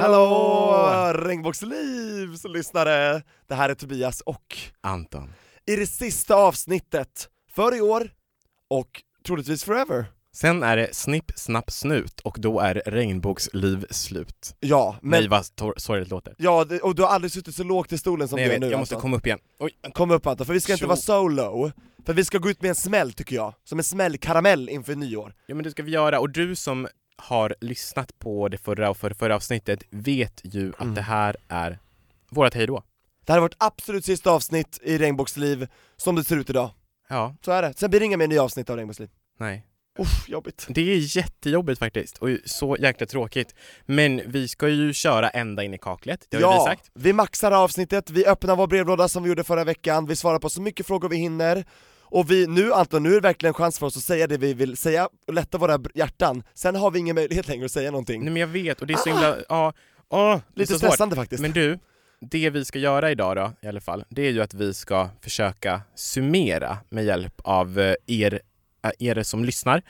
Hallå! Regnbågsliv som lyssnare! Det här är Tobias och Anton. i det sista avsnittet för i år och troligtvis forever. Sen är det snipp, snapp, snut och då är regnbågsliv slut. Ja, men Nej vad tor- sorgligt låter. ja, det- och du har aldrig suttit så lågt i stolen som Nej, du gör nu jag måste Anton. komma upp igen. Oj. Kom upp Anton, för vi ska inte Tjo. vara solo. För vi ska gå ut med en smäll tycker jag, som en smällkaramell inför nyår. Ja men det ska vi göra, och du som har lyssnat på det förra och förra, förra avsnittet vet ju att Mm. det här är vårat hejdå. Det här är vårt absolut sista avsnitt i Regnbågsliv, som det ser ut idag. Ja, Så är det. Sen blir det inga mer nya avsnitt av Regnbågsliv. nej. Uff, jobbigt. Det är jättejobbigt faktiskt, och så jäkla tråkigt. Men vi ska ju köra ända in i kaklet, det har ju vi Ja, sagt. vi maxar avsnittet, vi öppnar vår brevlåda som vi gjorde förra veckan, vi svarar på så mycket frågor vi hinner, och vi, nu Anton, nu är det verkligen en chans för oss att säga det vi vill säga och lätta våra hjärtan, sen har vi ingen möjlighet längre att säga någonting. Nej men jag vet, och det är så himla, ja, är Lite så svårt. stressande faktiskt. Men du, det vi ska göra idag då, i alla fall, det är ju att vi ska försöka summera med hjälp av eh, er, äh, er som lyssnar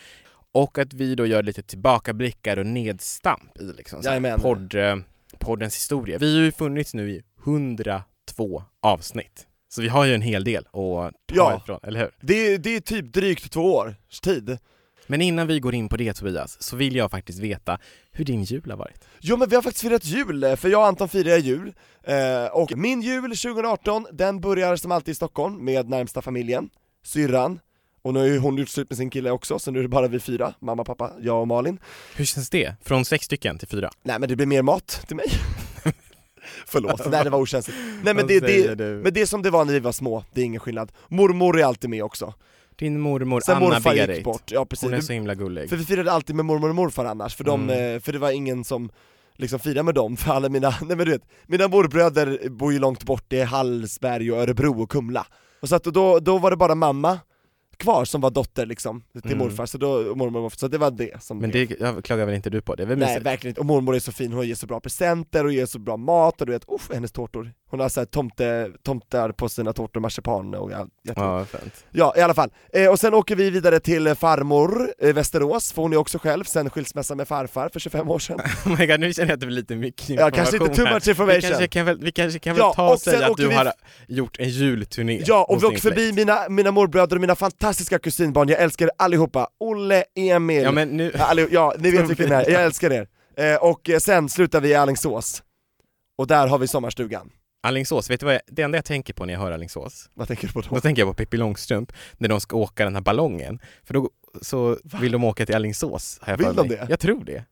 och att vi då gör lite tillbakablickar och nedstamp i liksom så här podd, eh, poddens historia. Vi har ju funnits nu i 102 avsnitt, så vi har ju en hel del att ta Ja. ifrån, eller hur? Det, är, det är typ drygt två års tid. Men innan vi går in på det Tobias, så vill jag faktiskt veta hur din jul har varit. Jo men vi har faktiskt firat jul, för jag och Anton firar jul, eh, och min jul 2018, den börjar som alltid i Stockholm med närmsta familjen, syrran, och nu har ju hon gjort slut med sin kille också, så nu är det bara vi fyra, mamma, pappa, jag och Malin. Hur känns det? Från sex stycken till fyra? Nej men det blir mer mat till mig. Förlåt, nej det var okänsligt. Nej men det, det, men det är som det var när vi var små, det är ingen skillnad. Mormor är alltid med också. Din mormor Sen Anna morfar gick Berit. bort, ja precis. Hon är så himla gullig. För vi firade alltid med mormor och morfar annars, för, de, Mm. eh, för det var ingen som liksom firade med dem, för alla mina, nej men du vet, mina morbröder bor ju långt bort, det är Hallsberg och Örebro och Kumla. Och så att då, då var det bara mamma kvar som var dotter liksom, till Mm. morfar, så då, mormor och morfar, så det var det som Men det jag klagar väl inte du på? Det är väl Nej mysigt? verkligen inte, och mormor är så fin, hon ger så bra presenter och ger så bra mat och du vet, uff, hennes tårtor Hon har såhär tomte, tomtar på sina tårtor, marsipan och allt. Ja, fint. Ja, i alla fall. Eh, och sen åker vi vidare till farmor eh, Västerås, för hon är också själv sen skilsmässa med farfar för 25 år sedan. Oh my god, nu känner jag att det blir lite mycket Ja, information kanske inte too much information. Vi kanske kan väl, vi kanske kan väl Ja, ta och, och säga att du vi- har gjort en julturné Ja, och vi åker förbi mina, mina morbröder och mina fantastiska kusinbarn, jag älskar er allihopa. Olle, Emil, Ja men nu, ja, alli- ja ni vet vilka ni är, jag älskar er. Eh, och eh, sen slutar vi i Alingsås. Och där har vi sommarstugan. Alingsås, vet du vad jag, det enda jag tänker på när jag hör Alingsås, Vad tänker du på då? då tänker jag på Pippi Långstrump, när de ska åka den här ballongen, för då så vill de åka till Alingsås, har jag Vill de det? Jag tror det.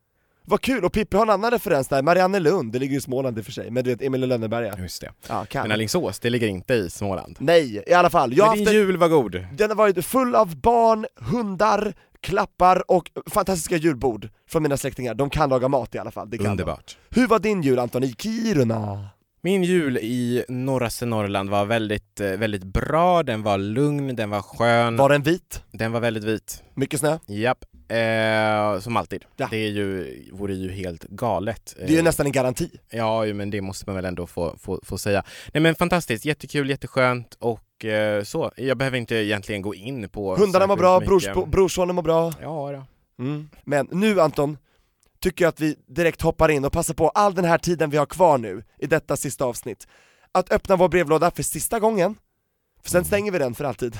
Vad kul, och Pippi har en annan referens där, Mariannelund, det ligger i Småland i och för sig, men du vet Emil i Lönneberga. Just det. Ja, kan. Men Alingsås, det ligger inte i Småland. Nej, i alla fall. Jag Men haft din en, jul var god. den har varit full av barn, hundar, klappar och fantastiska julbord från mina släktingar. De kan laga mat i alla fall, det kan de. Underbart. Hur var din jul Anton, i Kiruna? Min jul i norraste Norrland var väldigt, eh, väldigt bra, den var lugn, den var skön, Var den vit? den var väldigt vit. Mycket snö? Japp, eh, som alltid. Ja. Det är ju, vore ju helt galet. Det är ju Eh, nästan en garanti. Ja, men det måste man väl ändå få, få, få säga. Nej men fantastiskt, jättekul, jätteskönt och eh, så. Jag behöver inte egentligen gå in på Hundarna mår bra, brors, brorsonen mår bra. Ja, då. Mm. Men nu Anton, tycker jag att vi direkt hoppar in och passar på all den här tiden vi har kvar nu, i detta sista avsnitt, att öppna vår brevlåda för sista gången, för sen stänger vi den för alltid.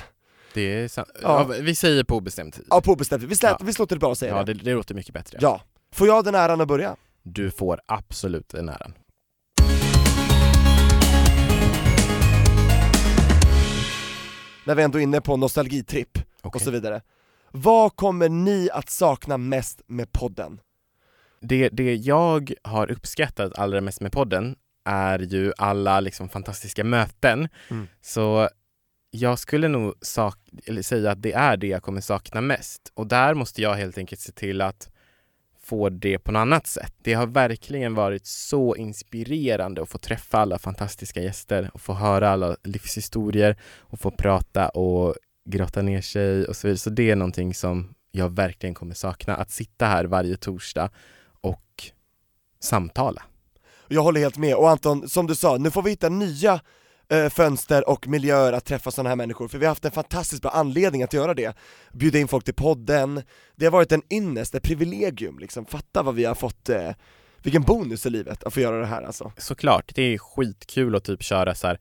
Det är sant. Ja. Ja. vi säger på obestämd tid. Ja, på obestämt. Vi, slät, Ja. vi låter det bra att säga Ja, det. det, det låter mycket bättre. Ja. Får jag den äran att börja? Du får absolut den äran. När vi ändå är inne på nostalgitripp och Okej. så vidare. Vad kommer ni att sakna mest med podden? Det, det jag har uppskattat allra mest med podden är ju alla liksom fantastiska möten. Mm. Så jag skulle nog sak eller säga att det är det jag kommer sakna mest. Och där måste jag helt enkelt se till att få det på något annat sätt. Det har verkligen varit så inspirerande att få träffa alla fantastiska gäster och få höra alla livshistorier och få prata och grotta ner sig och så vidare. Så det är någonting som jag verkligen kommer sakna, att sitta här varje torsdag och samtala. Jag håller helt med, och Anton, som du sa, nu får vi hitta nya eh, fönster och miljöer att träffa sådana här människor, för vi har haft en fantastiskt bra anledning att göra det. Bjuda in folk till podden, det har varit en ynnest, ett privilegium liksom, fatta vad vi har fått, eh, vilken bonus i livet att få göra det här alltså. Såklart, det är skitkul att typ köra så här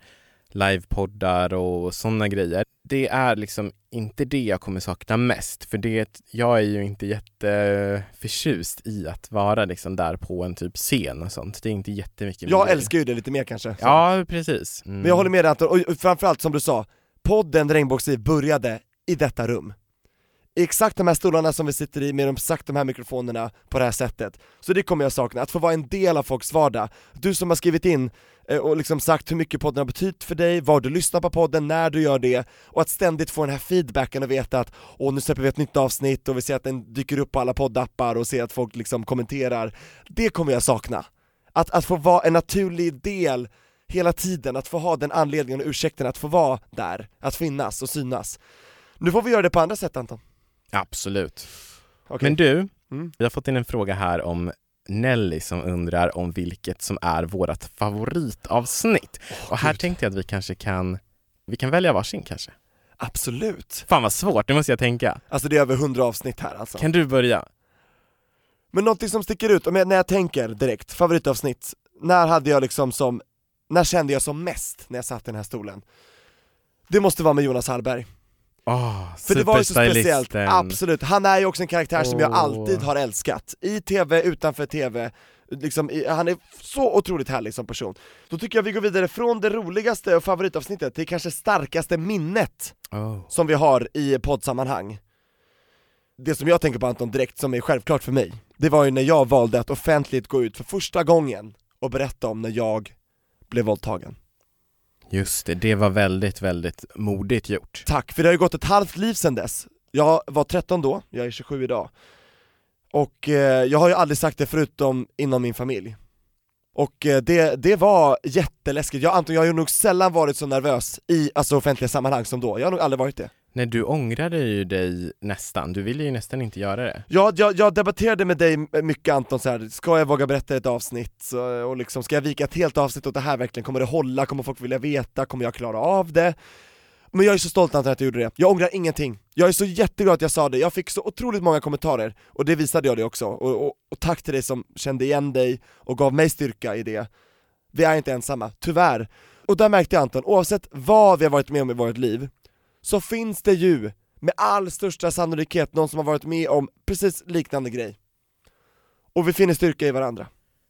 livepoddar och sådana grejer. Det är liksom inte det jag kommer sakna mest, för det, jag är ju inte jätteförtjust i att vara liksom där på en typ scen och sånt. Det är inte jättemycket Jag älskar ju det lite mer kanske. så. Ja, precis. Mm. Men jag håller med dig Anton, och framförallt som du sa, podden Regnbågsliv började i detta rum. I exakt de här stolarna som vi sitter i med de, exakt de här mikrofonerna på det här sättet. Så det kommer jag sakna, att få vara en del av folks vardag. Du som har skrivit in eh, och liksom sagt hur mycket podden har betytt för dig, var du lyssnar på podden, när du gör det, och att ständigt få den här feedbacken och veta att åh nu släpper vi ett nytt avsnitt och vi ser att den dyker upp på alla poddappar och ser att folk liksom kommenterar. Det kommer jag sakna. Att, att få vara en naturlig del hela tiden, att få ha den anledningen och ursäkten att få vara där, att finnas och synas. Nu får vi göra det på andra sätt Anton. Absolut. Okej. Men du, Mm. vi har fått in en fråga här om Nelly som undrar om vilket som är vårt favoritavsnitt. och här Gud. tänkte jag att vi kanske kan, vi kan välja varsin kanske. Absolut! Fan vad svårt, det måste jag tänka. Alltså det är över 100 avsnitt här alltså. Kan du börja? Men någonting som sticker ut, om jag, när jag tänker direkt, favoritavsnitt, när hade jag liksom som, när kände jag som mest när jag satt i den här stolen? Det måste vara med Jonas Hallberg. Oh, För det var ju så speciellt, absolut. Han är ju också en karaktär som jag alltid har älskat. I TV, utanför TV, liksom, i, han är så otroligt härlig som person. Då tycker jag vi går vidare från det roligaste och favoritavsnittet till kanske starkaste minnet Oh. som vi har i poddsammanhang. Det som jag tänker på Anton direkt, som är självklart för mig, det var ju när jag valde att offentligt gå ut för första gången och berätta om när jag blev våldtagen. Just det, det var väldigt, väldigt modigt gjort. Tack, för det har ju gått ett halvt liv sedan dess. Jag var 13 då, jag är 27 idag. Och eh, jag har ju aldrig sagt det förutom inom min familj. Och eh, det, det var jätteläskigt, jag Anton, jag har ju nog sällan varit så nervös i alltså, offentliga sammanhang som då, jag har nog aldrig varit det. Nej, du ångrade ju dig nästan. Du ville ju nästan inte göra det. Ja, jag, jag debatterade med dig mycket Anton så här. ska jag våga berätta ett avsnitt? Så, och liksom, ska jag vika ett helt avsnitt åt det här verkligen? Kommer det hålla? Kommer folk vilja veta? Kommer jag klara av det? Men jag är så stolt Anton att jag gjorde det, jag ångrar ingenting. Jag är så jätteglad att jag sa det, jag fick så otroligt många kommentarer, och det visade jag det också. Och, och, och tack till dig som kände igen dig och gav mig styrka i det. Vi är inte ensamma, tyvärr. Och där märkte jag Anton, oavsett vad vi har varit med om i vårt liv, så finns det ju med all största sannolikhet någon som har varit med om precis liknande grej. Och vi finner styrka i varandra.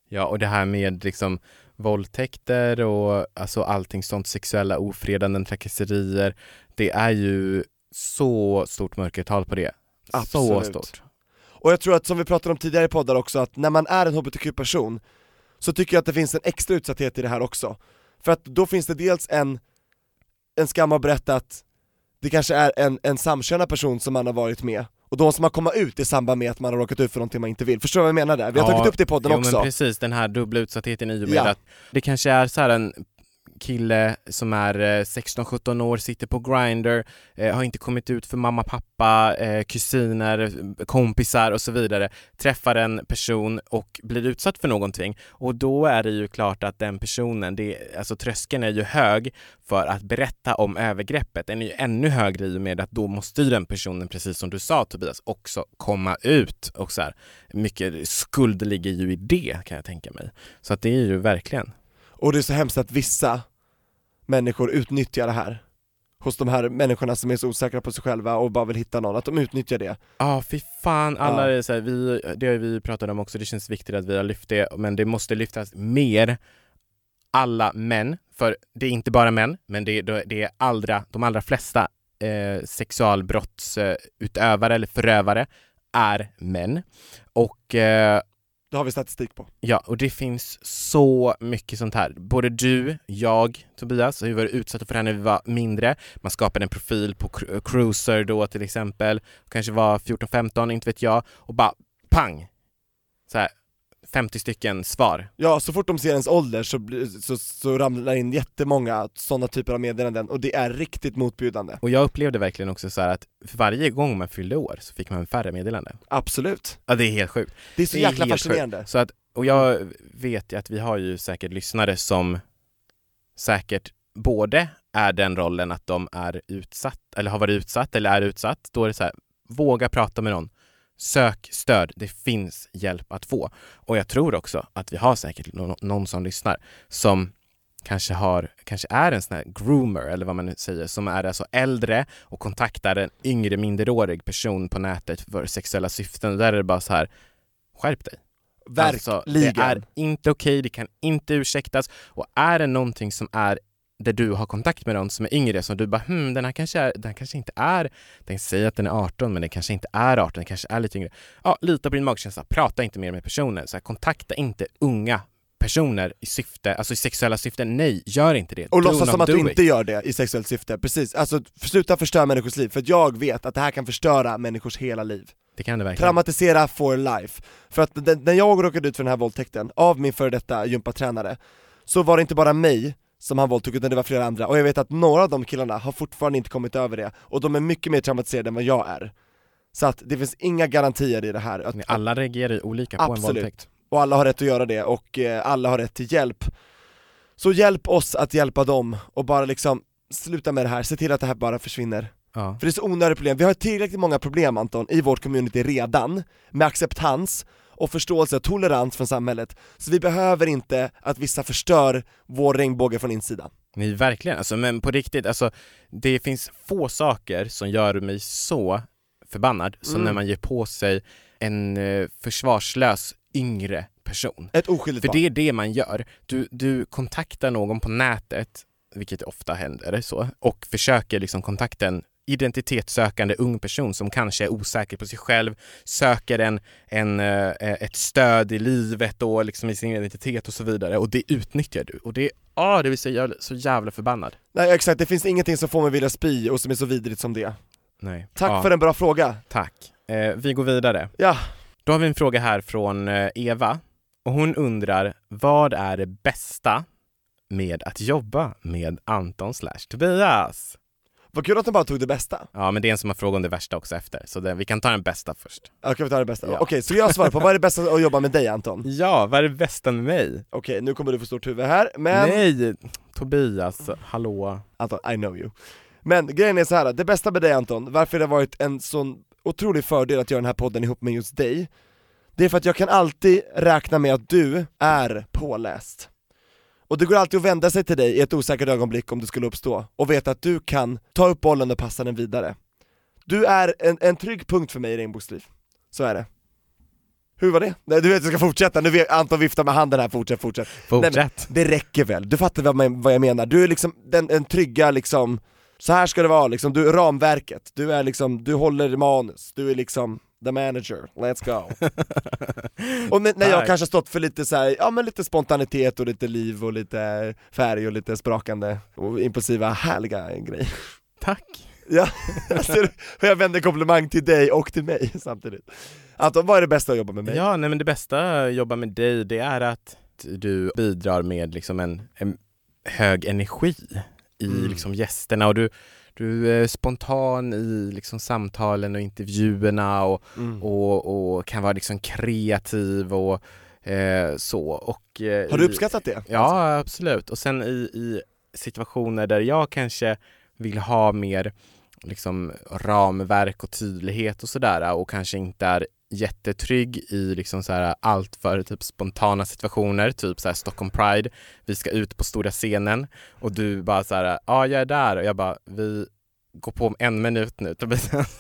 Ja, och det här med liksom våldtäkter och alltså allting sånt, sexuella ofredanden, trakasserier. Det är ju så stort mörkertal på det. Så Absolut. stort. Och jag tror att som vi pratade om tidigare i poddar också, att när man är en hbtq-person så tycker jag att det finns en extra utsatthet i det här också. För att då finns det dels en, en skam att berätta att det kanske är en, en samkönad person som man har varit med, och då måste man komma ut i samband med att man har råkat ut för någonting man inte vill. Förstår du vad jag menar där? Vi har Ja, tagit upp det i podden jo, också. men precis, den här dubbla utsattheten i och med Ja. att det kanske är så här en kille som är eh, 16-17 år, sitter på Grindr, eh, har inte kommit ut för mamma, pappa, eh, kusiner, kompisar och så vidare, träffar en person och blir utsatt för någonting och då är det ju klart att den personen, det, alltså tröskeln är ju hög för att berätta om övergreppet. Den är ju ännu högre i och med att då måste ju den personen, precis som du sa Tobias, också komma ut och så här, mycket skuld ligger ju i det kan jag tänka mig. Så att det är ju verkligen Och det är så hemskt att vissa människor utnyttjar det här hos de här människorna som är så osäkra på sig själva och bara vill hitta någon, att de utnyttjar det. Ja, fy fan. Alla Ja. är så här, vi, det har vi pratat om också, det känns viktigt att vi har lyft det, men det måste lyftas mer. Alla män, för det är inte bara män, men det, är- det är allra, de allra flesta eh, sexualbrottsutövare eller förövare är män. Och eh, det har vi statistik på. Ja, och det finns så mycket sånt här. Både du, jag, Tobias, har ju varit utsatta för det här när vi var mindre. Man skapade en profil på Cruiser då till exempel, kanske var 14-15, inte vet jag, och bara pang! så här 50 stycken svar. Ja, så fort de ser ens ålder så, så, så ramlar in jättemånga sådana typer av meddelanden och det är riktigt motbjudande. Och jag upplevde verkligen också så att för varje gång man fyllde år så fick man färre meddelanden. Absolut. Ja det är helt sjukt. Det är så Det är jäkla helt fascinerande. Så att, och jag vet ju att vi har ju säkert lyssnare som säkert både är den rollen att de är utsatt, eller har varit utsatt eller är utsatt. Då är det så här, våga prata med någon. Sök stöd, det finns hjälp att få. Och jag tror också att vi har säkert någon, någon som lyssnar som kanske har, kanske är en sån här groomer eller vad man nu säger, som är alltså äldre och kontaktar en yngre minderårig person på nätet för sexuella syften. Där är det bara så här, skärp dig. Alltså, Verkligen. det är inte okej, det kan inte ursäktas och är det någonting som är där du har kontakt med någon som är yngre som du bara hmm, den här kanske, är, den här kanske inte är, den säger att den är 18 men den kanske inte är 18, den kanske är lite yngre. Ja, lita på din magkänsla, prata inte mer med personen, så här, kontakta inte unga personer i syfte, alltså i sexuella syften, nej, gör inte det. Och Do låtsas som att du it. inte gör det i sexuellt syfte, precis. Alltså sluta förstöra människors liv, för att jag vet att det här kan förstöra människors hela liv. Det kan det verkligen. Traumatisera for life. För att när jag råkade ut för den här våldtäkten av min före detta gympatränare, så var det inte bara mig som han våldtog utan det var flera andra, och jag vet att några av de killarna har fortfarande inte kommit över det, och de är mycket mer traumatiserade än vad jag är. Så att det finns inga garantier i det här, att, alla reagerar ju olika på en Absolut. våldtäkt. och alla har rätt att göra det, och eh, alla har rätt till hjälp. Så hjälp oss att hjälpa dem, och bara liksom sluta med det här, se till att det här bara försvinner. Ja. För det är så onödiga problem, vi har tillräckligt många problem Anton, i vårt community redan, med acceptans och förståelse och tolerans från samhället, så vi behöver inte att vissa förstör vår regnbåge från insidan. Nej, verkligen. Alltså, men på riktigt, alltså, det finns få saker som gör mig så förbannad som Mm. när man ger på sig en eh, försvarslös yngre person. Ett oskyldigt För det är det man gör. Du, du kontaktar någon på nätet, vilket ofta händer så, och försöker liksom kontakta en identitetssökande ung person som kanske är osäker på sig själv, söker en, en, eh, ett stöd i livet och liksom i sin identitet och så vidare och det utnyttjar du. Och det, ah, det vill säga, jag är så jävla förbannad. Nej exakt, det finns ingenting som får mig vilja spy och som är så vidrigt som det. Nej. Tack Ja, för en bra fråga. Tack. Eh, vi går vidare. Ja, Då har vi en fråga här från eh, Eva och hon undrar vad är det bästa med att jobba med Anton slash Tobias? Vad kul att de bara tog det bästa. Ja, men det är en som har frågat om det värsta också efter, så det, vi kan ta den bästa först. Okej vi tar det bästa. Ja. Okej, så jag svarar på vad är det bästa att jobba med dig Anton? Ja, vad är det bästa med mig? Okej, nu kommer du få stort huvud här, men Nej, Tobias, hallå? Anton, I know you. Men grejen är så här, det bästa med dig Anton, varför det har varit en sån otrolig fördel att göra den här podden ihop med just dig, det är för att jag kan alltid räkna med att du är påläst. Och det går alltid att vända sig till dig i ett osäkert ögonblick om det skulle uppstå, och veta att du kan ta upp bollen och passa den vidare. Du är en, en trygg punkt för mig i regnbågsliv, så är det. Hur var det? Nej, du vet att jag ska fortsätta, nu vet Anton viftar med handen här, fortsätt, fortsätt. Fortsätt. Det räcker väl, du fattar vad, man, vad jag menar, du är liksom den, den trygga liksom, så här ska det vara liksom, du är ramverket, du är liksom, du håller manus, du är liksom the manager, let's go. och när, jag kanske stått för lite så här, ja men lite spontanitet och lite liv och lite färg och lite sprakande och impulsiva härliga grejer. Tack. Ja, hur jag vänder komplimang till dig och till mig samtidigt. Anton, vad är det bästa att jobba med mig? Ja, nej men det bästa att jobba med dig, det är att du bidrar med liksom en, en hög energi i Mm. liksom gästerna och du, du är spontan i liksom samtalen och intervjuerna och, Mm. och, och kan vara liksom kreativ och eh, så. Och, eh, Har du uppskattat det? Ja, absolut. Och sen i, i situationer där jag kanske vill ha mer liksom ramverk och tydlighet och sådär och kanske inte är jättetrygg i liksom så här allt för typ spontana situationer, typ så här Stockholm Pride, vi ska ut på stora scenen och du bara så här, ja jag är där. Och jag bara, vi går på om en minut nu.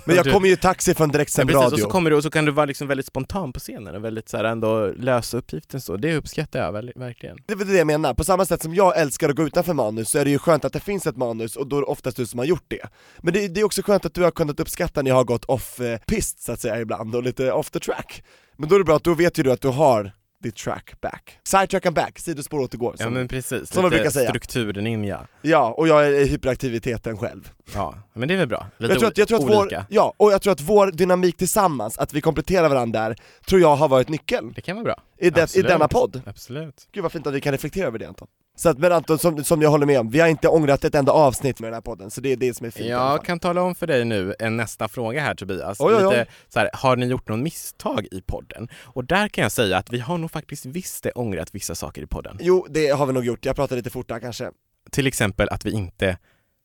Men jag kommer ju i taxi från Ja, direktsänd och radio. så kommer du och så kan du vara liksom väldigt spontan på scenen och väldigt så här ändå lösa uppgiften så. Det uppskattar jag väl, verkligen. Det är väl det jag menar, på samma sätt som jag älskar att gå utanför manus så är det ju skönt att det finns ett manus och då är det oftast du som har gjort det. Men det, det är också skönt att du har kunnat uppskatta när jag har gått off eh, så att säga ibland och lite off the track. Men då är det bra att då vet ju du att du har the track back. Sidetrack and back, sidospår återgår. Ja Som, men precis, som man brukar säga. strukturen in ja. ja, och jag är hyperaktiviteten själv. Ja, men det är väl bra. Lite Jag tror, att, jag tror att vår, olika. ja, och jag tror att vår dynamik tillsammans, att vi kompletterar varandra där, tror jag har varit nyckeln Det kan vara bra. i, det, i denna podd. Absolut. Gud vad fint att vi kan reflektera över det Anton. Så att, men Anton, som, som jag håller med om, vi har inte ångrat ett enda avsnitt med den här podden, så det är det som är fint Jag kan tala om för dig nu en nästa fråga här Tobias. Oj, oj, oj. Lite så här, har ni gjort någon misstag i podden? Och där kan jag säga att vi har nog faktiskt visst det ångrat vissa saker i podden. Jo, det har vi nog gjort, jag pratar lite fort där kanske. Till exempel att vi inte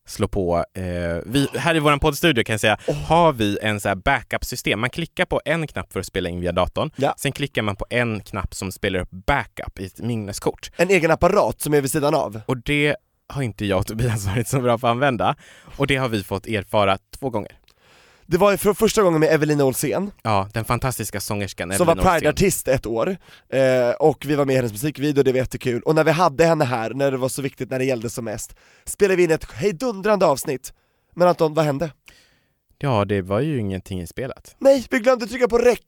slår på, eh, vi, här i våran poddstudio kan jag säga, har vi en så här backup-system. Man klickar på en knapp för att spela in via datorn, Ja. sen klickar man på en knapp som spelar upp backup i ett minneskort. En egen apparat som är vid sidan av. Och det har inte jag och Tobias varit så bra på att använda. Och det har vi fått erfara två gånger. Det var ju för första gången med Evelina Olsén, Ja, den fantastiska sångerskan som var Evelina. Pride-artist ett år, eh, och vi var med i hennes musikvideo, det var jättekul. Och när vi hade henne här, när det var så viktigt, när det gällde som mest, spelade vi in ett hejdundrande avsnitt. Men Anton, vad hände? Ja, det var ju ingenting inspelat. Nej, vi glömde trycka på rec!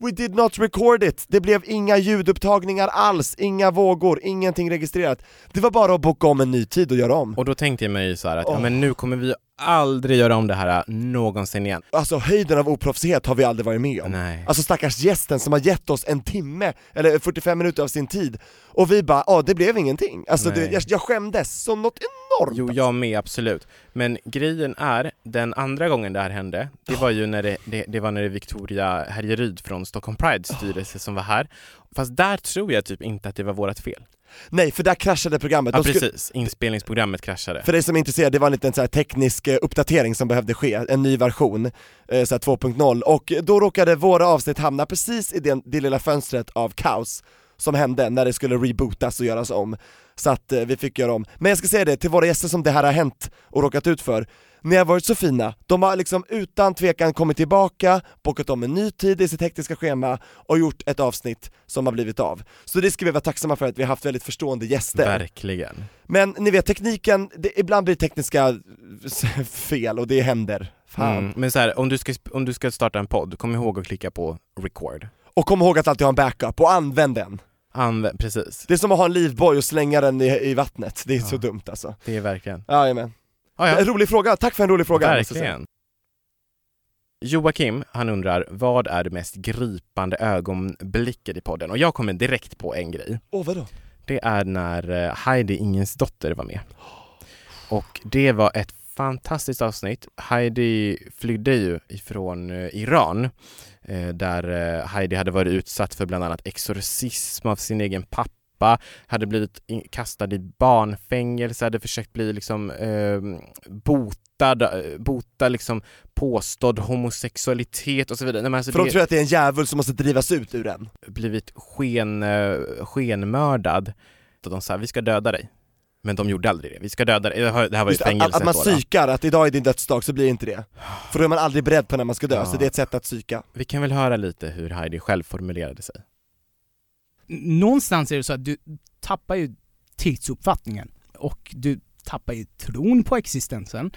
We did not record it! Det blev inga ljudupptagningar alls, inga vågor, ingenting registrerat. Det var bara att boka om en ny tid och göra om. Och då tänkte jag mig så här att, ja Åh. men nu kommer vi aldrig göra om det här någonsin igen. Alltså höjden av oproffsighet har vi aldrig varit med om. Nej. Alltså stackars gästen som har gett oss en timme, eller 45 minuter av sin tid, och vi bara ja det blev ingenting. Alltså det, jag, jag skämdes som något enormt! Jo, jag med, absolut. Men grejen är, den andra gången det här hände, det var ju när det, det, det var när det Victoria Härjeryd från Stockholm Pride styrelse som var här. Fast där tror jag typ inte att det var vårt fel. Nej, för där kraschade programmet. Ja skulle- precis, inspelningsprogrammet kraschade. För dig som är intresserad, det var en liten så teknisk eh, uppdatering som behövde ske, en ny version, eh, så här 2.0, och då råkade våra avsnitt hamna precis i den, det lilla fönstret av kaos som hände när det skulle rebootas och göras om. Så att eh, vi fick göra om. Men jag ska säga det till våra gäster som det här har hänt och råkat ut för, ni har varit så fina, de har liksom utan tvekan kommit tillbaka, bokat om en ny tid i sitt hektiska schema och gjort ett avsnitt som har blivit av. Så det ska vi vara tacksamma för att vi har haft väldigt förstående gäster. Verkligen. Men ni vet tekniken, det, ibland blir tekniska fel och det händer. Fan. Mm. Men så här, om du, ska, om du ska starta en podd, kom ihåg att klicka på record. Och kom ihåg att alltid ha en backup och använd den. Använd, precis. Det är som att ha en livboj och slänga den i, i vattnet, det är så Ja. dumt alltså. Det är verkligen. Jajamän. Ah, En rolig fråga, tack för en rolig fråga. Verkligen. Joakim, han undrar, vad är det mest gripande ögonblicket i podden? Och jag kommer direkt på en grej. Åh vadå? Det är när eh, Heidi Ingens dotter var med. Och det var ett fantastiskt avsnitt. Heidi flydde ju ifrån eh, Iran där eh, Heidi hade varit utsatt för bland annat exorcism av sin egen pappa, hade blivit kastad i barnfängelse, hade försökt bli liksom eh, botad, eh, bota liksom påstådd homosexualitet och så vidare. Nej, alltså För de tror att det är en djävul som måste drivas ut ur den. blivit sken, eh, skenmördad. Och de sa vi ska döda dig. Men de gjorde aldrig det. Vi ska döda dig. Det här det här var ju Just, att, fängelse att man psykar, att idag är din dödsdag så blir det inte det. För då är man aldrig beredd på när man ska dö, Ja. så det är ett sätt att psyka. Vi kan väl höra lite hur Heidi själv formulerade sig. någonstans är det så att du tappar ju tidsuppfattningen och du tappar ju tron på existensen.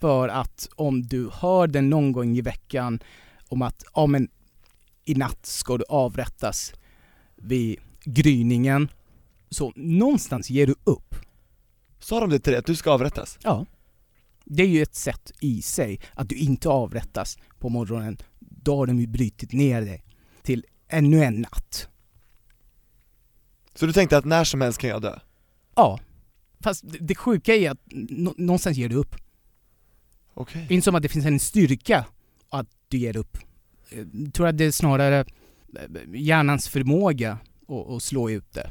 För att om du hör den någon gång i veckan om att ja, men i natt ska du avrättas vid gryningen. Så någonstans ger du upp. Sa de det till dig, att du ska avrättas? Ja. Det är ju ett sätt i sig att du inte avrättas på morgonen. Då har de ju brutit ner dig till ännu en natt. Så du tänkte att när som helst kan jag dö? Ja. Fast det, sjuka är att nå- någonstans ger du upp. Okej. Det är inte som att det finns en styrka att du ger upp. Jag tror att det är snarare eh, hjärnans förmåga att, att slå ut det.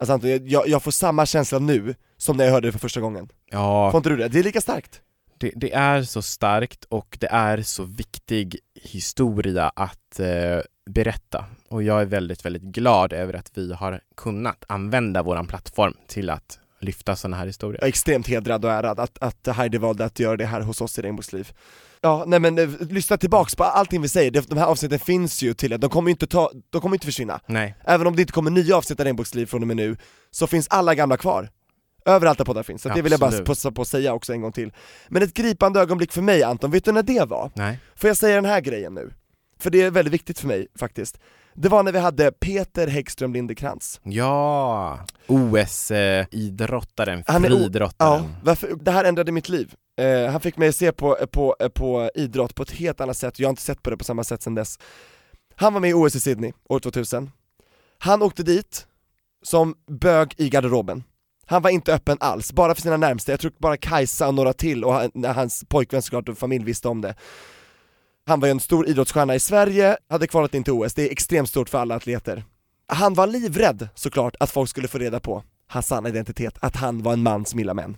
Alltså Anton, jag, jag får samma känsla nu som när jag hörde det för första gången. Ja, Får inte du det? Det är lika starkt. Det, det är så starkt och det är så viktig historia att eh, berätta. Och jag är väldigt, väldigt glad över att vi har kunnat använda vår plattform till att lyfta sådana här historier. Jag är extremt hedrad och ärad att, att Heidi valde att göra det här hos oss i Regnbågsliv. Ja, nej men eh, lyssna tillbaks på allting vi säger, de här avsnitten finns ju till de kommer ju inte, ta, de kommer inte försvinna. Nej. Även om det inte kommer nya avsnitt av Regnbågsliv från och med nu, så finns alla gamla kvar. Överallt där poddar finns, så det vill jag bara Absolut. passa på att säga också en gång till. Men ett gripande ögonblick för mig Anton, vet du när det var? Nej. Får jag säga den här grejen nu? För det är väldigt viktigt för mig faktiskt. Det var när vi hade Peter Häggström Lindekrantz. Ja, OS-idrottaren, friidrottaren. Ja, varför, det här ändrade mitt liv. Eh, han fick mig att se på, på, på idrott på ett helt annat sätt, jag har inte sett på det på samma sätt sedan dess. Han var med i OS i Sydney år 2000. Han åkte dit som bög i garderoben. Han var inte öppen alls, bara för sina närmsta, jag tror bara Kajsa och några till och han, hans pojkvän såklart och familj visste om det. Han var ju en stor idrottsstjärna i Sverige, hade kvalat in till OS, det är extremt stort för alla atleter. Han var livrädd såklart att folk skulle få reda på hans sanna identitet, att han var en man som gillar män.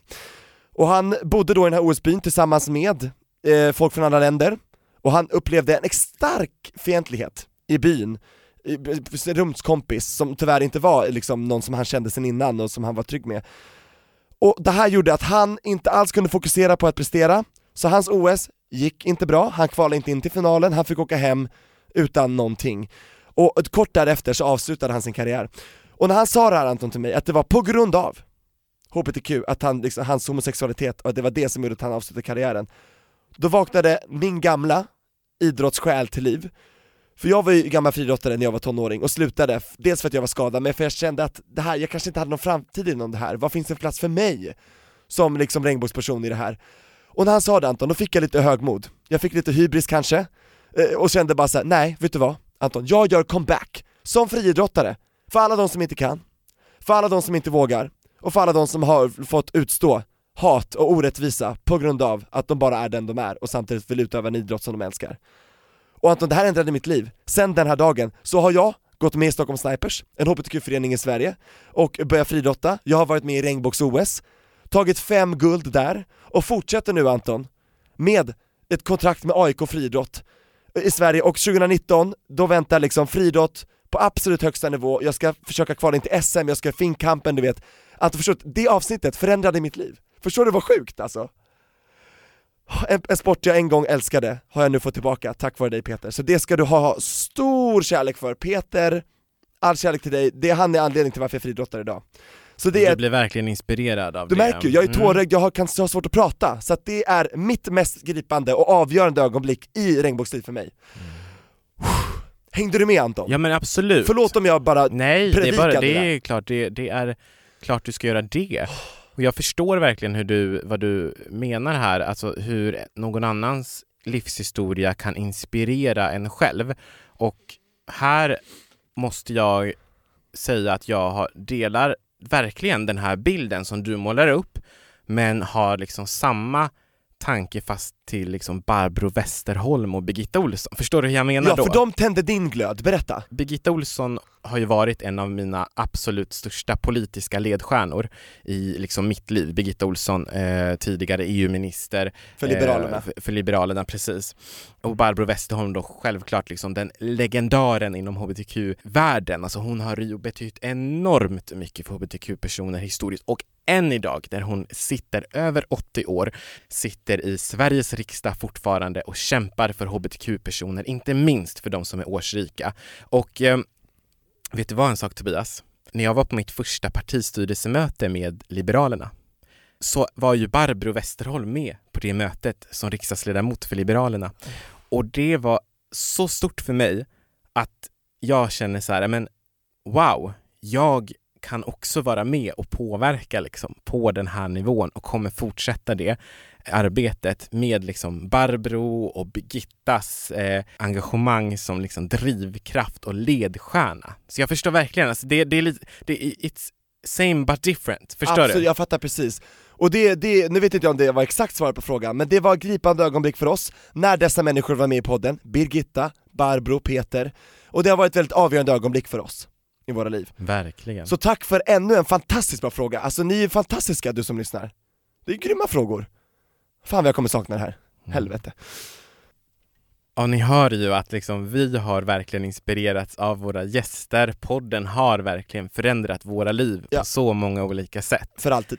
Och han bodde då i den här OS-byn tillsammans med eh, folk från andra länder, och han upplevde en stark fientlighet i byn, i- sin rumskompis som tyvärr inte var liksom någon som han kände sen innan och som han var trygg med. Och det här gjorde att han inte alls kunde fokusera på att prestera, så hans OS gick inte bra, han kvalade inte in till finalen, han fick åka hem utan någonting. Och kort därefter så avslutade han sin karriär. Och när han sa det här Anton till mig, att det var på grund av HBTQ, att han, liksom, hans homosexualitet, och att det var det som gjorde att han avslutade karriären, då vaknade min gamla idrottssjäl till liv. För jag var ju gammal friidrottare när jag var tonåring och slutade, dels för att jag var skadad, men för jag kände att det här, jag kanske inte hade någon framtid inom det här, vad finns det för plats för mig? Som liksom regnbågsperson i det här. Och när han sa det Anton, då fick jag lite högmod, jag fick lite hybris kanske, eh, och kände bara så här: nej, vet du vad Anton, jag gör comeback som friidrottare, för alla de som inte kan, för alla de som inte vågar, och för alla de som har fått utstå hat och orättvisa på grund av att de bara är den de är och samtidigt vill utöva en idrott som de älskar. Och Anton, det här ändrade mitt liv. Sen den här dagen så har jag gått med i Stockholm Snipers, en HBTQ-förening i Sverige, och börjat friidrotta, jag har varit med i regnbågs-OS, tagit fem guld där, och fortsätter nu Anton, med ett kontrakt med AIK friidrott i Sverige, och 2019, då väntar liksom friidrott på absolut högsta nivå, jag ska försöka kvala in till SM, jag ska finkampen, du vet. Anton förstår, du? det avsnittet förändrade mitt liv. Förstår du vad sjukt alltså? En, en sport jag en gång älskade har jag nu fått tillbaka, tack vare dig Peter. Så det ska du ha stor kärlek för. Peter, all kärlek till dig, det han är anledningen till varför jag friidrottar idag. Så det Du är blir verkligen inspirerad av du det. märker ju, jag är Mm. tårögd, jag har, kan ha svårt att prata, så att det är mitt mest gripande och avgörande ögonblick i regnbågsliv för mig. Hängde du med Anton? Ja men absolut. Förlåt om jag bara Nej, det är, bara, det är klart, det, det är klart du ska göra det. Och jag förstår verkligen hur du, vad du menar här, alltså hur någon annans livshistoria kan inspirera en själv. Och här måste jag säga att jag har, delar verkligen den här bilden som du målar upp, men har liksom samma tanke fast till liksom Barbro Westerholm och Birgitta Olsson. Förstår du hur jag menar Ja, då? för de tände din glöd, berätta! Birgitta Olsson har ju varit en av mina absolut största politiska ledstjärnor i liksom mitt liv. Birgitta Olsson, eh, tidigare EU-minister. För Liberalerna. Eh, för, för Liberalerna, precis. Och Barbro Westerholm då självklart liksom den legendaren inom hbtq-världen. Alltså hon har ju betytt enormt mycket för hbtq-personer historiskt och än idag, där hon sitter över 80 år, sitter i Sveriges riksdag fortfarande och kämpar för hbtq-personer, inte minst för de som är årsrika. Och eh, vet du vad en sak Tobias? När jag var på mitt första partistyrelsemöte med Liberalerna så var ju Barbro Westerholm med på det mötet som riksdagsledamot för Liberalerna. Och det var så stort för mig att jag känner så här, men wow, jag kan också vara med och påverka liksom på den här nivån och kommer fortsätta det arbetet med liksom Barbro och Birgittas eh, engagemang som liksom drivkraft och ledstjärna. Så jag förstår verkligen, alltså det, det är lite, det, it's same but different, förstår Absolut, du? jag fattar precis. Och det, det, nu vet inte jag om det var exakt svar på frågan, men det var gripande ögonblick för oss när dessa människor var med i podden, Birgitta, Barbro, Peter, och det har varit ett väldigt avgörande ögonblick för oss i våra liv. Verkligen. Så tack för ännu en fantastiskt bra fråga, alltså ni är fantastiska du som lyssnar. Det är grymma frågor. Fan vad jag kommer sakna det här, Mm. helvete. Ja, ni hör ju att liksom, vi har verkligen inspirerats av våra gäster. Podden har verkligen förändrat våra liv Ja. på så många olika sätt. För alltid.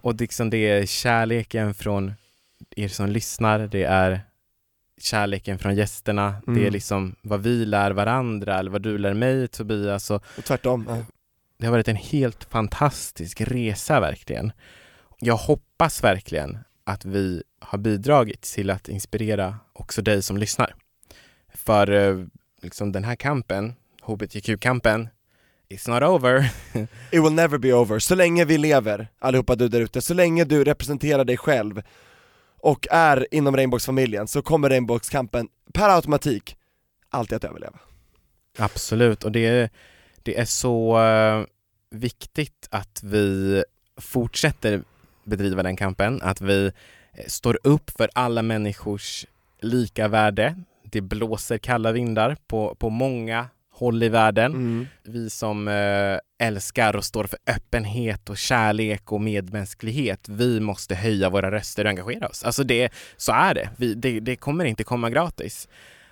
Och liksom det är kärleken från er som lyssnar, det är kärleken från gästerna, det är Mm. liksom vad vi lär varandra eller vad du lär mig Tobias och Och tvärtom. Ja. det har varit en helt fantastisk resa verkligen. Jag hoppas verkligen att vi har bidragit till att inspirera också dig som lyssnar. För eh, liksom den här kampen, hbtq-kampen, it's not over. It will never be over, så länge vi lever, allihopa du där ute, så länge du representerar dig själv och är inom regnbågsfamiljen så kommer regnbågskampen per automatik alltid att överleva. Absolut, och det är, det är så eh, viktigt att vi fortsätter bedriva den kampen, att vi eh, står upp för alla människors lika värde. Det blåser kalla vindar på, på många håll i världen. Mm. Vi som eh, älskar och står för öppenhet och kärlek och medmänsklighet, vi måste höja våra röster och engagera oss. Alltså det, så är det. Vi, det. Det kommer inte komma gratis.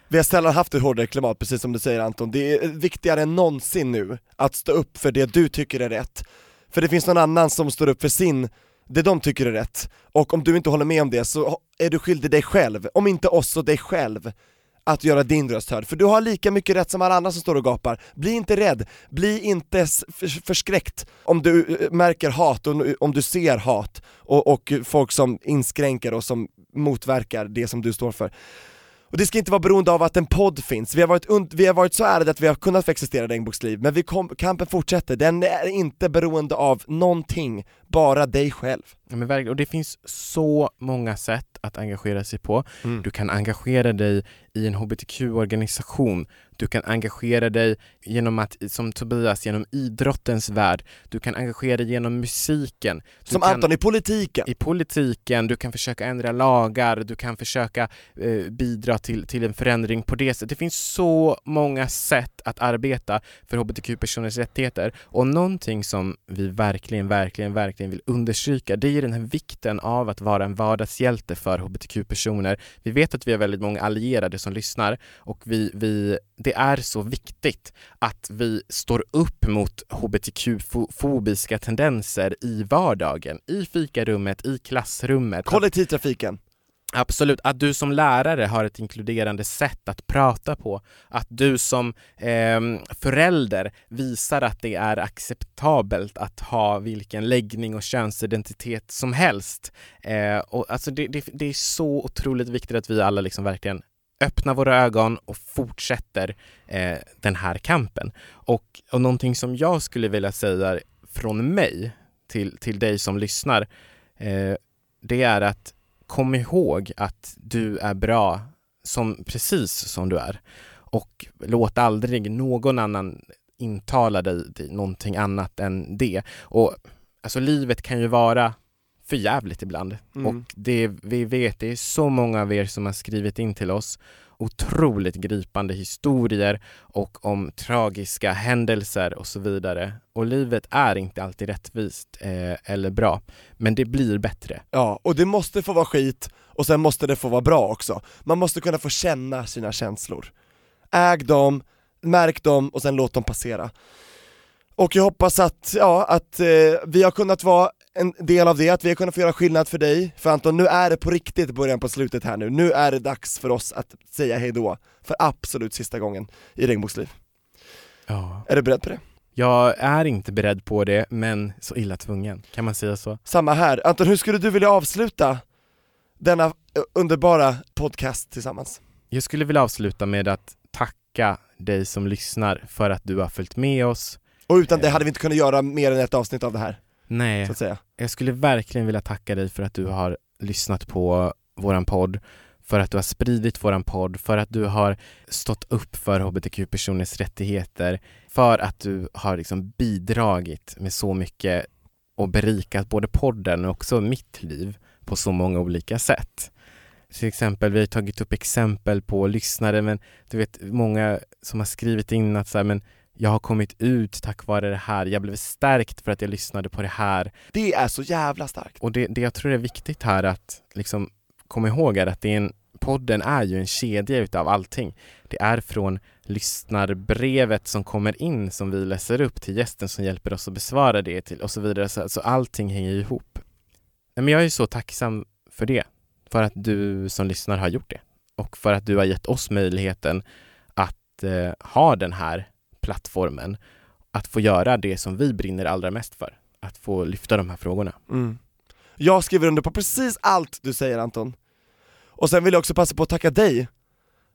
Vi har sällan haft ett hårdare klimat, precis som du säger Anton. Det är viktigare än någonsin nu att stå upp för det du tycker är rätt. För det finns någon annan som står upp för sin, det de tycker är rätt. Och om du inte håller med om det så är du skyldig dig själv, om inte oss så dig själv, att göra din röst hörd. För du har lika mycket rätt som alla andra som står och gapar. Bli inte rädd, bli inte förskräckt om du eh, märker hat, och om du ser hat och, och folk som inskränker och som motverkar det som du står för. Och det ska inte vara beroende av att en podd finns, vi har varit, vi har varit så ärade att vi har kunnat få existera i Regnbågsliv, men vi kom, kampen fortsätter, den är inte beroende av någonting, bara dig själv. Ja, men verkligen. Och det finns så många sätt att engagera sig på. Mm. Du kan engagera dig i en hbtq-organisation. Du kan engagera dig genom att, som Tobias, genom idrottens värld. Du kan engagera dig genom musiken. Du Som kan, Anton i politiken. I politiken, du kan försöka ändra lagar, du kan försöka eh, bidra till, till en förändring på det sättet. Det finns så många sätt att arbeta för hbtq-personers rättigheter och någonting som vi verkligen, verkligen, verkligen vill understryka det är den här vikten av att vara en vardagshjälte för hbtq-personer. Vi vet att vi har väldigt många allierade som lyssnar och vi, vi, det är så viktigt att vi står upp mot hbtq-fobiska tendenser i vardagen, i fikarummet, i klassrummet. Kollektivtrafiken. Absolut, att du som lärare har ett inkluderande sätt att prata på. Att du som eh, förälder visar att det är acceptabelt att ha vilken läggning och könsidentitet som helst. Eh, och alltså det, det, det är så otroligt viktigt att vi alla liksom verkligen öppnar våra ögon och fortsätter eh, den här kampen. Och, och någonting som jag skulle vilja säga från mig till, till dig som lyssnar, eh, det är att kom ihåg att du är bra som, precis som du är och låt aldrig någon annan intala dig, någonting annat än det. Och alltså livet kan ju vara för jävligt ibland Mm. och det vi vet, det är så många av er som har skrivit in till oss otroligt gripande historier och om tragiska händelser och så vidare. Och livet är inte alltid rättvist eh, eller bra, men det blir bättre. Ja, och det måste få vara skit och sen måste det få vara bra också. Man måste kunna få känna sina känslor. Äg dem, märk dem och sen låt dem passera. Och jag hoppas att, ja, att eh, vi har kunnat vara en del av det, att vi har kunnat få göra skillnad för dig. För Anton, nu är det på riktigt början på slutet här nu. Nu är det dags för oss att säga hejdå för absolut sista gången i Regnbågsliv. Ja. Är du beredd på det? Jag är inte beredd på det, men så illa tvungen. Kan man säga så? Samma här. Anton, hur skulle du vilja avsluta denna eh, underbara podcast tillsammans? Jag skulle vilja avsluta med att tacka dig som lyssnar för att du har följt med oss. Och utan det hade vi inte kunnat göra mer än ett avsnitt av det här, Nej, så att säga. jag skulle verkligen vilja tacka dig för att du har lyssnat på våran podd, för att du har spridit våran podd, för att du har stått upp för hbtq-personers rättigheter, för att du har liksom bidragit med så mycket och berikat både podden och också mitt liv på så många olika sätt. Till exempel, vi har tagit upp exempel på lyssnare, men du vet många som har skrivit in att så här, men jag har kommit ut tack vare det här, jag blev stärkt för att jag lyssnade på det här. Det är så jävla starkt. Och det, det jag tror är viktigt här att liksom komma ihåg är att det är en, podden är ju en kedja utav allting. Det är från lyssnarbrevet som kommer in som vi läser upp till gästen som hjälper oss att besvara det till och så vidare. Så, så allting hänger ihop. Men jag är så tacksam för det, för att du som lyssnar har gjort det och för att du har gett oss möjligheten att eh, ha den här plattformen, att få göra det som vi brinner allra mest för, att få lyfta de här frågorna. Mm. Jag skriver under på precis allt du säger Anton. Och sen vill jag också passa på att tacka dig,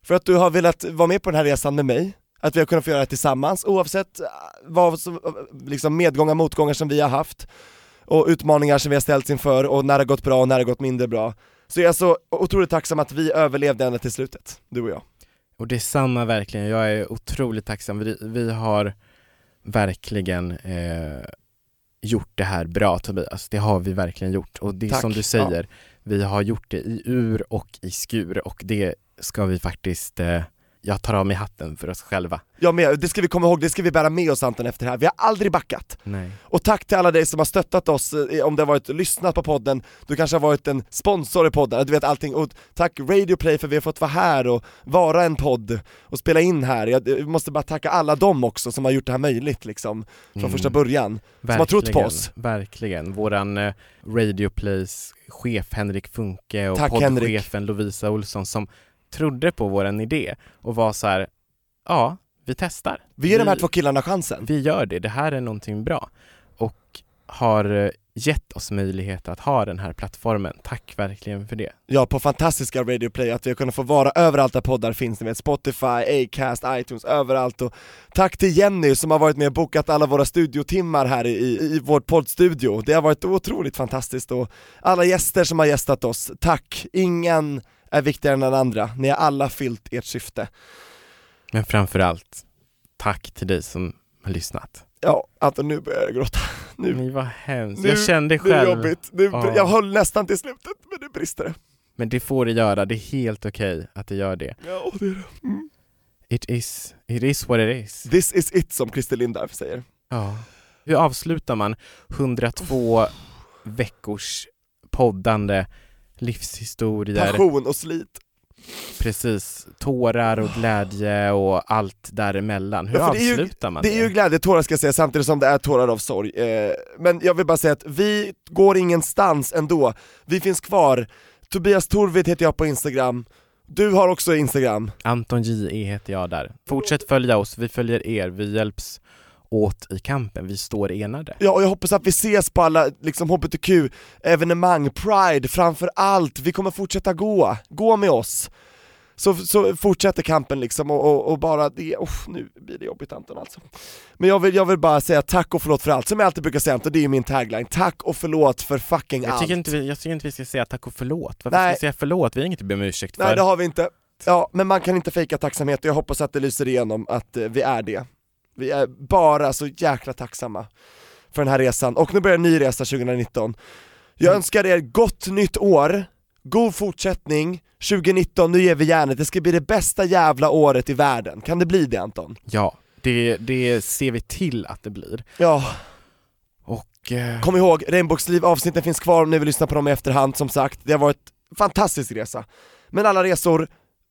för att du har velat vara med på den här resan med mig, att vi har kunnat få göra det tillsammans oavsett äh, vad som, äh, liksom medgångar, motgångar som vi har haft och utmaningar som vi har ställts inför och när det har gått bra och när det har gått mindre bra. Så jag är så otroligt tacksam att vi överlevde ända till slutet, du och jag. Och det är samma verkligen, jag är otroligt tacksam. Vi, vi har verkligen eh, gjort det här bra Tobias, det har vi verkligen gjort. Och det är Tack. som du säger, vi har gjort det i ur och i skur och det ska vi faktiskt, eh, jag tar av mig hatten för oss själva. Jag med, det ska vi komma ihåg, det ska vi bära med oss Anton efter det här, vi har aldrig backat. Nej. Och tack till alla dig som har stöttat oss, eh, om det har varit lyssnat på podden, du kanske har varit en sponsor i podden, du vet allting, och tack Radio Play för att vi har fått vara här och vara en podd och spela in här, jag måste bara tacka alla dem också som har gjort det här möjligt liksom, från Mm. första början, som har trott på oss. Verkligen, våran eh, Radio Plays chef Henrik Funke och Tack, poddchefen Lovisa Olsson som trodde på våran idé och var så här, ja, vi testar. Vi ger de här två killarna chansen. Vi gör det, det här är någonting bra. Och har eh, gett oss möjlighet att ha den här plattformen. Tack verkligen för det. Ja, på fantastiska Radio Play, att vi har kunnat få vara överallt där poddar finns, ni vet Spotify, Acast, iTunes, överallt och tack till Jenny som har varit med och bokat alla våra studiotimmar här i, i, i vår poddstudio, det har varit otroligt fantastiskt och alla gäster som har gästat oss, tack! Ingen är viktigare än den andra, ni har alla fyllt ert syfte. Men framför allt, tack till dig som har lyssnat. Ja, Anton nu börjar jag gråta. Nu, Ni var hemskt. nu, jag kände nu själv. är det jobbigt, nu, Ja. jag höll nästan till slutet men nu brister det. Men det får det göra, det är helt okej att det gör det. Ja, det är det. Mm. It is, it is what it is. This is it som Christer Lindarw säger. Ja. Hur avslutar man 102 veckors poddande livshistorier? Passion och slit. Precis, tårar och glädje och allt däremellan. Hur Ja, det är ju- avslutar man Det är ju glädjetårar ska jag säga, samtidigt som det är tårar av sorg. Eh, men jag vill bara säga att vi går ingenstans ändå. Vi finns kvar. Tobias Torvid heter jag på Instagram. Du har också Instagram. Anton J.E. heter jag där. Fortsätt följa oss, vi följer er, vi hjälps åt i kampen, vi står enade. Ja, och jag hoppas att vi ses på alla liksom hbtq-evenemang, pride framför allt. Vi kommer fortsätta gå, gå med oss. Så, så fortsätter kampen liksom och, och, och bara det, oh, nu blir det jobbigt Anton alltså. Men jag vill, jag vill bara säga tack och förlåt för allt, som jag alltid brukar säga Anton, det är ju min tagline, tack och förlåt för fucking Jag allt. tycker, inte vi, jag tycker inte vi ska säga tack och förlåt. Varför Nej. ska vi säga förlåt? Vi har inget att be om ursäkt för. Nej det har vi inte. Ja, men man kan inte fejka tacksamhet och jag hoppas att det lyser igenom att eh, vi är det. Vi är bara så jäkla tacksamma för den här resan, och nu börjar en ny resa 2019. Jag Mm. önskar er gott nytt år, god fortsättning, 2019, nu ger vi järnet, det ska bli det bästa jävla året i världen. Kan det bli det Anton? Ja, det, det ser vi till att det blir. Ja. Och... Eh, Kom ihåg, Regnbågsliv avsnitten finns kvar om ni vill lyssna på dem i efterhand som sagt, det har varit en fantastisk resa. Men alla resor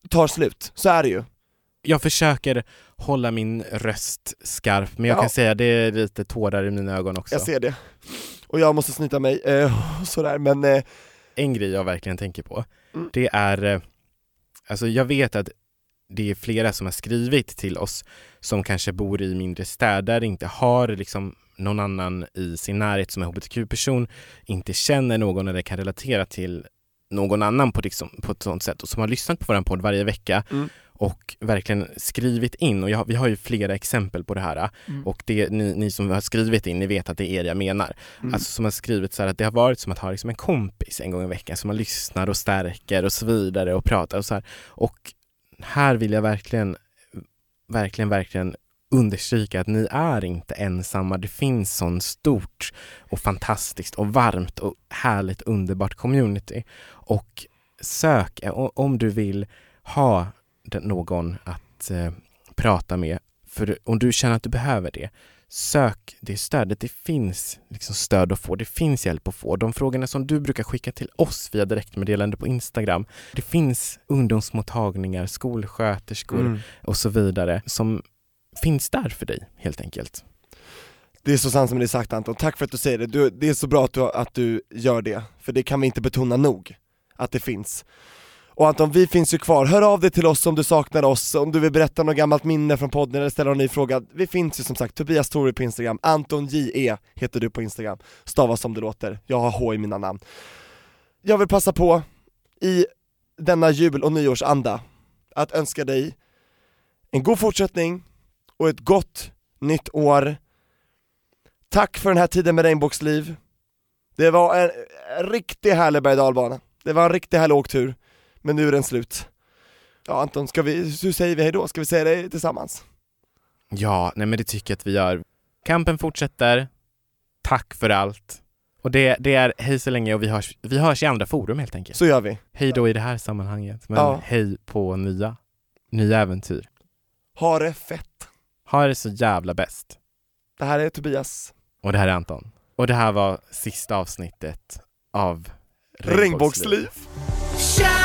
tar slut, så är det ju. jag försöker hålla min röst skarp, men jag Ja. kan säga det är lite tårar i mina ögon också. Jag ser det. Och jag måste snyta mig, eh, sådär, men eh, En grej jag verkligen tänker på, Mm. det är, eh, alltså jag vet att det är flera som har skrivit till oss som kanske bor i mindre städer, inte har liksom någon annan i sin närhet som är hbtq-person, inte känner någon eller kan relatera till någon annan på, liksom, på ett sånt sätt och som har lyssnat på vår podd varje vecka Mm. Och verkligen skrivit in och jag, vi har ju flera exempel på det här Mm. och det, ni, ni som har skrivit in, ni vet att det är er jag menar. Mm. Alltså som har skrivit så här att det har varit som att ha liksom en kompis en gång i veckan som man lyssnar och stärker och så vidare och pratar och så här. Och här vill jag verkligen, verkligen, verkligen understryka att ni är inte ensamma. Det finns sån stort och fantastiskt och varmt och härligt underbart community. Och sök, o- om du vill ha någon att eh, prata med, för om du känner att du behöver det, sök det stödet. Det finns liksom stöd att få, det finns hjälp att få. De frågorna som du brukar skicka till oss via direktmeddelande på Instagram, det finns ungdomsmottagningar, skolsköterskor Mm. och så vidare som finns där för dig helt enkelt. Det är så sant som det är sagt Anton, tack för att du säger det. Du, det är så bra att du, att du gör det, för det kan vi inte betona nog, att det finns. Och Anton, vi finns ju kvar, hör av dig till oss om du saknar oss, om du vill berätta något gammalt minne från podden eller ställa någon ny fråga. Vi finns ju som sagt, Tobias Torby på Instagram, Anton JE heter du på Instagram, stavas som det låter, jag har H i mina namn. Jag vill passa på, i denna jul och nyårsanda, att önska dig en god fortsättning och ett gott nytt år. Tack för den här tiden med regnbågsliv. Det var en, en riktigt härlig berg och dalbana. Det var en riktigt härlig åktur, men nu är den slut. Ja Anton, ska vi, hur säger vi hej då? Ska vi säga det tillsammans? Ja, nej men det tycker jag att vi gör. Kampen fortsätter. Tack för allt. Och det, det är hej så länge och vi hörs, vi hörs i andra forum helt enkelt. Så gör vi. Hej då i det här sammanhanget, men Ja. hej på nya, nya äventyr. Ha det fett. Ha det så jävla bäst. Det här är Tobias. Och det här är Anton. Och det här var sista avsnittet av Regnbågsliv. Kärleken